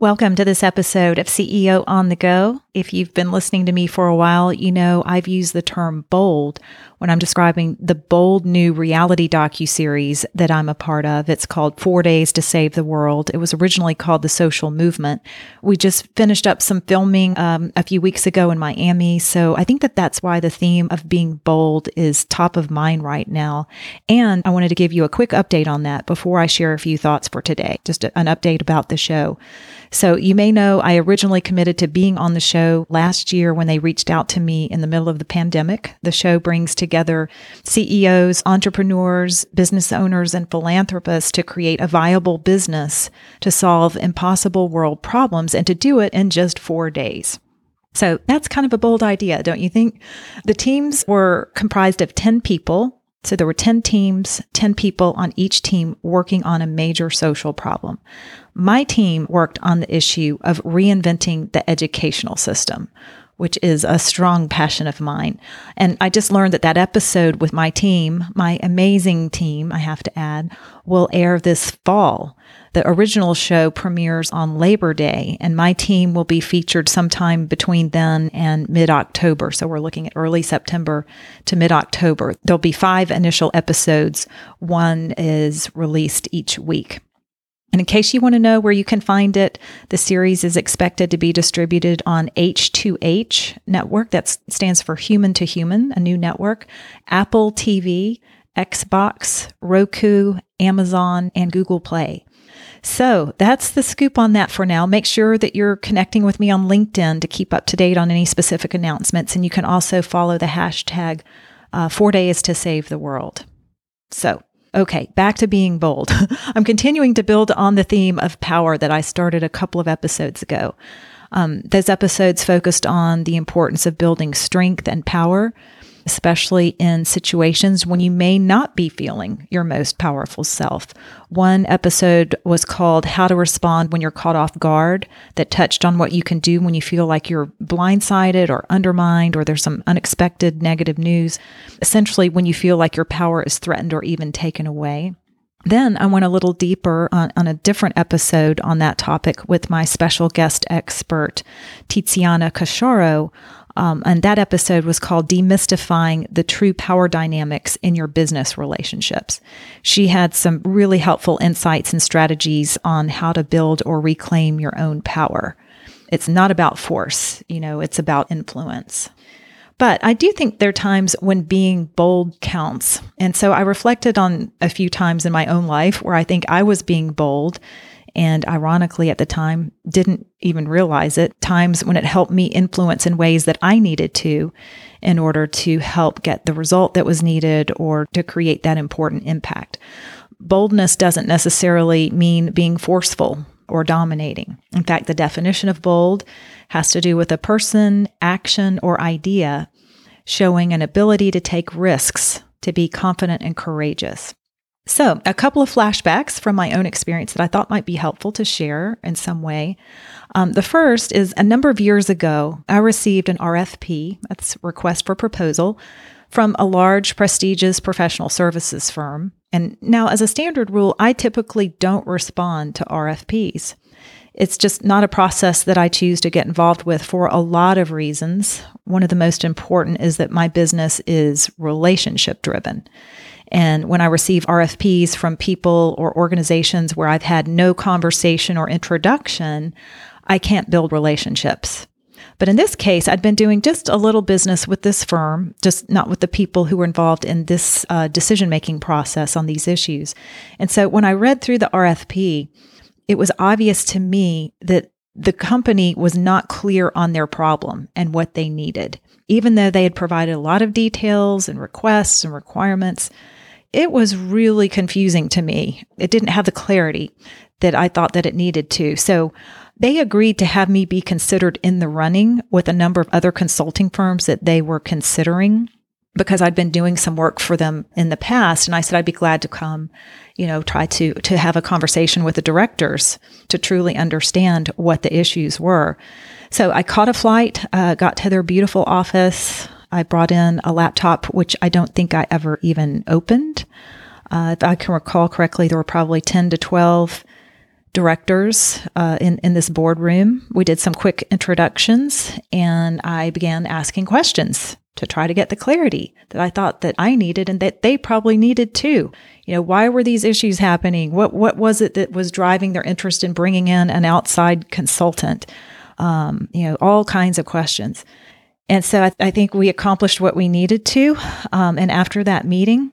Welcome to this episode of CEO on the Go. If you've been listening to me for a while, you know I've used the term bold when I'm describing the bold new reality docu-series that I'm a part of. It's called 4 Days to Save the World. It was originally called The Social Movement. We just finished up some filming um, a few weeks ago in Miami, so I think that that's why the theme of being bold is top of mind right now. And I wanted to give you a quick update on that before I share a few thoughts for today. Just an update about the show. So you may know I originally committed to being on the show last year when they reached out to me in the middle of the pandemic. The show brings together CEOs, entrepreneurs, business owners, and philanthropists to create a viable business to solve impossible world problems and to do it in just four days. So that's kind of a bold idea, don't you think? The teams were comprised of 10 people so there were 10 teams, 10 people on each team working on a major social problem. My team worked on the issue of reinventing the educational system, which is a strong passion of mine. And I just learned that that episode with my team, my amazing team, I have to add, will air this fall. The original show premieres on Labor Day, and my team will be featured sometime between then and mid October. So we're looking at early September to mid October. There'll be five initial episodes, one is released each week. And in case you want to know where you can find it, the series is expected to be distributed on H2H network. That stands for Human to Human, a new network, Apple TV, Xbox, Roku, Amazon, and Google Play. So that's the scoop on that for now. Make sure that you're connecting with me on LinkedIn to keep up to date on any specific announcements. And you can also follow the hashtag uh, four days to save the world. So, okay, back to being bold. I'm continuing to build on the theme of power that I started a couple of episodes ago. Um, those episodes focused on the importance of building strength and power especially in situations when you may not be feeling your most powerful self. One episode was called How to Respond When You're Caught Off Guard, that touched on what you can do when you feel like you're blindsided or undermined or there's some unexpected negative news. Essentially, when you feel like your power is threatened or even taken away. Then I went a little deeper on, on, a different episode on that topic with my special guest expert, Tiziana Casciaro, um, and that episode was called Demystifying the True Power Dynamics in Your Business Relationships. She had some really helpful insights and strategies on how to build or reclaim your own power. It's not about force, you know, it's about influence. But I do think there are times when being bold counts. And so I reflected on a few times in my own life where I think I was being bold and ironically, at the time, didn't even realize it. Times when it helped me influence in ways that I needed to in order to help get the result that was needed or to create that important impact. Boldness doesn't necessarily mean being forceful or dominating. In fact, the definition of bold has to do with a person, action, or idea showing an ability to take risks, to be confident and courageous. So, a couple of flashbacks from my own experience that I thought might be helpful to share in some way. Um, the first is a number of years ago, I received an RFP, that's request for proposal, from a large, prestigious professional services firm. And now, as a standard rule, I typically don't respond to RFPs. It's just not a process that I choose to get involved with for a lot of reasons. One of the most important is that my business is relationship driven. And when I receive RFPs from people or organizations where I've had no conversation or introduction, I can't build relationships. But in this case, I'd been doing just a little business with this firm, just not with the people who were involved in this uh, decision making process on these issues. And so when I read through the RFP, it was obvious to me that the company was not clear on their problem and what they needed. Even though they had provided a lot of details and requests and requirements, it was really confusing to me. It didn't have the clarity. that I thought that it needed to. So they agreed to have me be considered in the running with a number of other consulting firms that they were considering because I'd been doing some work for them in the past. And I said, I'd be glad to come, you know, try to, to have a conversation with the directors to truly understand what the issues were. So I caught a flight, uh, got to their beautiful office. I brought in a laptop, which I don't think I ever even opened. Uh, if I can recall correctly, there were probably 10 to 12 directors uh, in, in this boardroom. We did some quick introductions and I began asking questions to try to get the clarity that I thought that I needed and that they probably needed too. You know, why were these issues happening? What what was it that was driving their interest in bringing in an outside consultant? Um, you know, all kinds of questions. And so I, I think we accomplished what we needed to. Um, and after that meeting,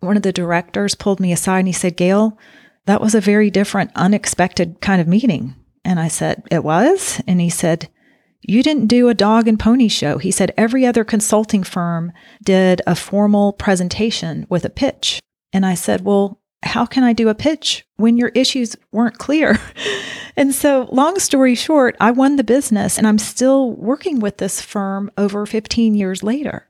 one of the directors pulled me aside and he said, Gail, that was a very different, unexpected kind of meeting. And I said, It was? And he said, You didn't do a dog and pony show. He said, Every other consulting firm did a formal presentation with a pitch. And I said, Well, how can I do a pitch when your issues weren't clear? and so, long story short, I won the business and I'm still working with this firm over 15 years later.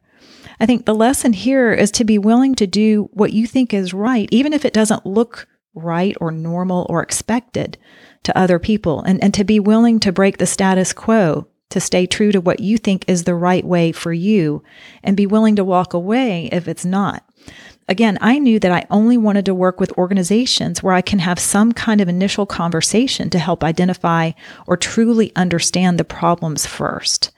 I think the lesson here is to be willing to do what you think is right, even if it doesn't look right or normal or expected to other people, and, and to be willing to break the status quo, to stay true to what you think is the right way for you, and be willing to walk away if it's not. Again, I knew that I only wanted to work with organizations where I can have some kind of initial conversation to help identify or truly understand the problems first.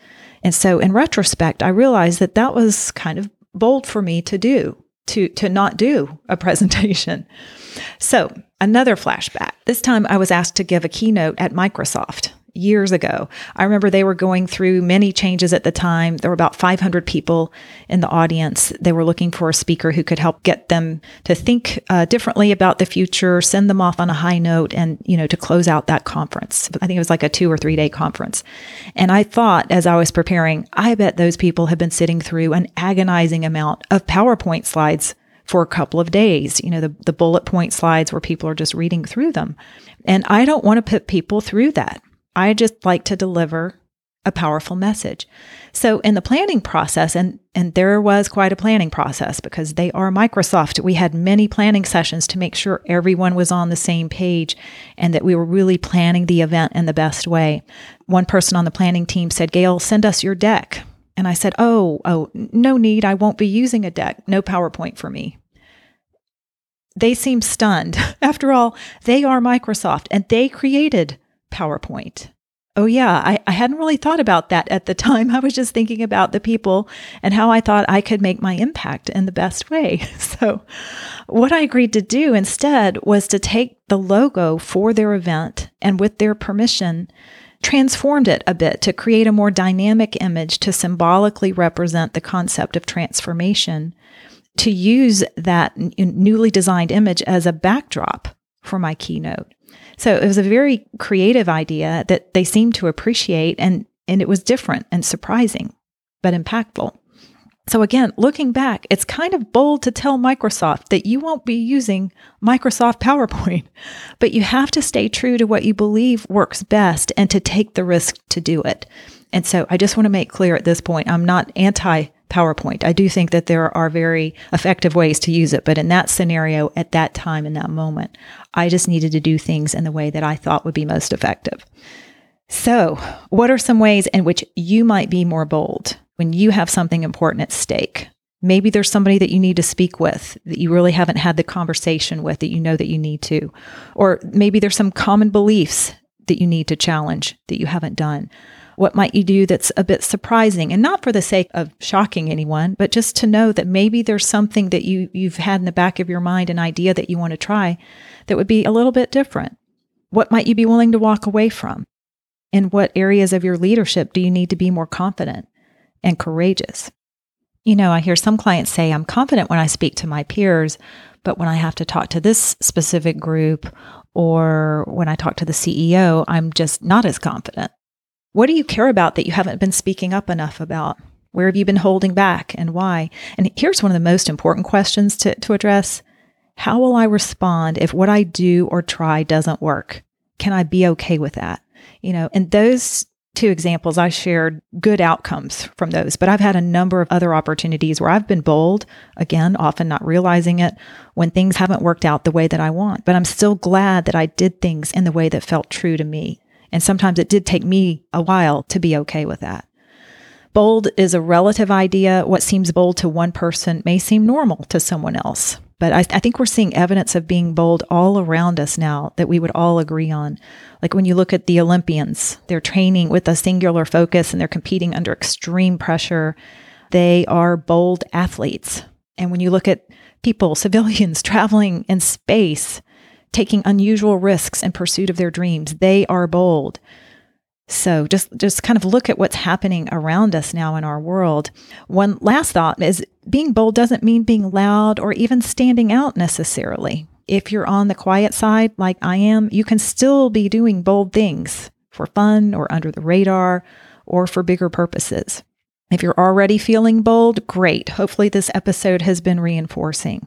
And so in retrospect, I realized that that was kind of bold for me to do, to, to not do a presentation. So another flashback. This time I was asked to give a keynote at Microsoft years ago. I remember they were going through many changes at the time. There were about 500 people in the audience. They were looking for a speaker who could help get them to think uh, differently about the future, send them off on a high note, and you know to close out that conference. I think it was like a two or three day conference. And I thought as I was preparing, I bet those people have been sitting through an agonizing amount of PowerPoint slides for a couple of days, you know, the, the bullet point slides where people are just reading through them. And I don't want to put people through that. I just like to deliver a powerful message. So in the planning process, and and there was quite a planning process because they are Microsoft. We had many planning sessions to make sure everyone was on the same page and that we were really planning the event in the best way. One person on the planning team said, Gail, send us your deck. And I said, Oh, oh, no need. I won't be using a deck. No PowerPoint for me. They seemed stunned. After all, they are Microsoft and they created PowerPoint. Oh, yeah, I, I hadn't really thought about that at the time. I was just thinking about the people and how I thought I could make my impact in the best way. So, what I agreed to do instead was to take the logo for their event and, with their permission, transformed it a bit to create a more dynamic image to symbolically represent the concept of transformation, to use that n- newly designed image as a backdrop for my keynote. So it was a very creative idea that they seemed to appreciate and and it was different and surprising, but impactful. So again, looking back, it's kind of bold to tell Microsoft that you won't be using Microsoft PowerPoint, but you have to stay true to what you believe works best and to take the risk to do it. And so I just want to make clear at this point, I'm not anti PowerPoint. I do think that there are very effective ways to use it, but in that scenario, at that time, in that moment, I just needed to do things in the way that I thought would be most effective. So, what are some ways in which you might be more bold when you have something important at stake? Maybe there's somebody that you need to speak with that you really haven't had the conversation with that you know that you need to. Or maybe there's some common beliefs that you need to challenge that you haven't done. What might you do that's a bit surprising and not for the sake of shocking anyone, but just to know that maybe there's something that you, you've had in the back of your mind, an idea that you want to try that would be a little bit different? What might you be willing to walk away from? In what areas of your leadership do you need to be more confident and courageous? You know, I hear some clients say, I'm confident when I speak to my peers, but when I have to talk to this specific group or when I talk to the CEO, I'm just not as confident. What do you care about that you haven't been speaking up enough about? Where have you been holding back and why? And here's one of the most important questions to, to address How will I respond if what I do or try doesn't work? Can I be okay with that? You know, and those two examples, I shared good outcomes from those, but I've had a number of other opportunities where I've been bold, again, often not realizing it when things haven't worked out the way that I want. But I'm still glad that I did things in the way that felt true to me. And sometimes it did take me a while to be okay with that. Bold is a relative idea. What seems bold to one person may seem normal to someone else. But I, I, think we're seeing evidence of being bold all around us now that we would all agree on. Like when you look at the Olympians, they're training with a singular focus and they're competing under extreme pressure. They are bold athletes. And when you look at people, civilians traveling in space, taking unusual risks in pursuit of their dreams, they are bold. So just just kind of look at what's happening around us now in our world. One last thought is being bold doesn't mean being loud or even standing out necessarily. If you're on the quiet side like I am, you can still be doing bold things for fun or under the radar or for bigger purposes. If you're already feeling bold, great. Hopefully this episode has been reinforcing.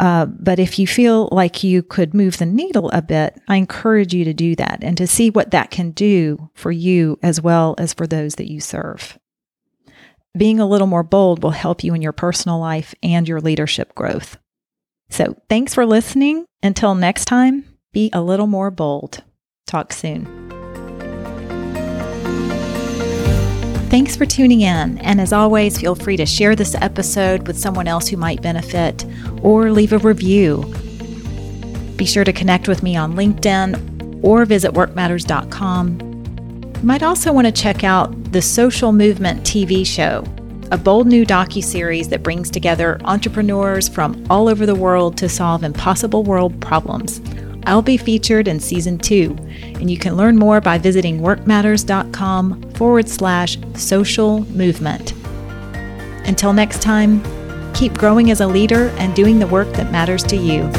Uh, but if you feel like you could move the needle a bit, I encourage you to do that and to see what that can do for you as well as for those that you serve. Being a little more bold will help you in your personal life and your leadership growth. So thanks for listening. Until next time, be a little more bold. Talk soon. Thanks for tuning in. And as always, feel free to share this episode with someone else who might benefit or leave a review. Be sure to connect with me on LinkedIn or visit workmatters.com. You might also want to check out the Social Movement TV show, a bold new docu-series that brings together entrepreneurs from all over the world to solve impossible world problems. I'll be featured in season two, and you can learn more by visiting workmatters.com forward slash social movement. Until next time, keep growing as a leader and doing the work that matters to you.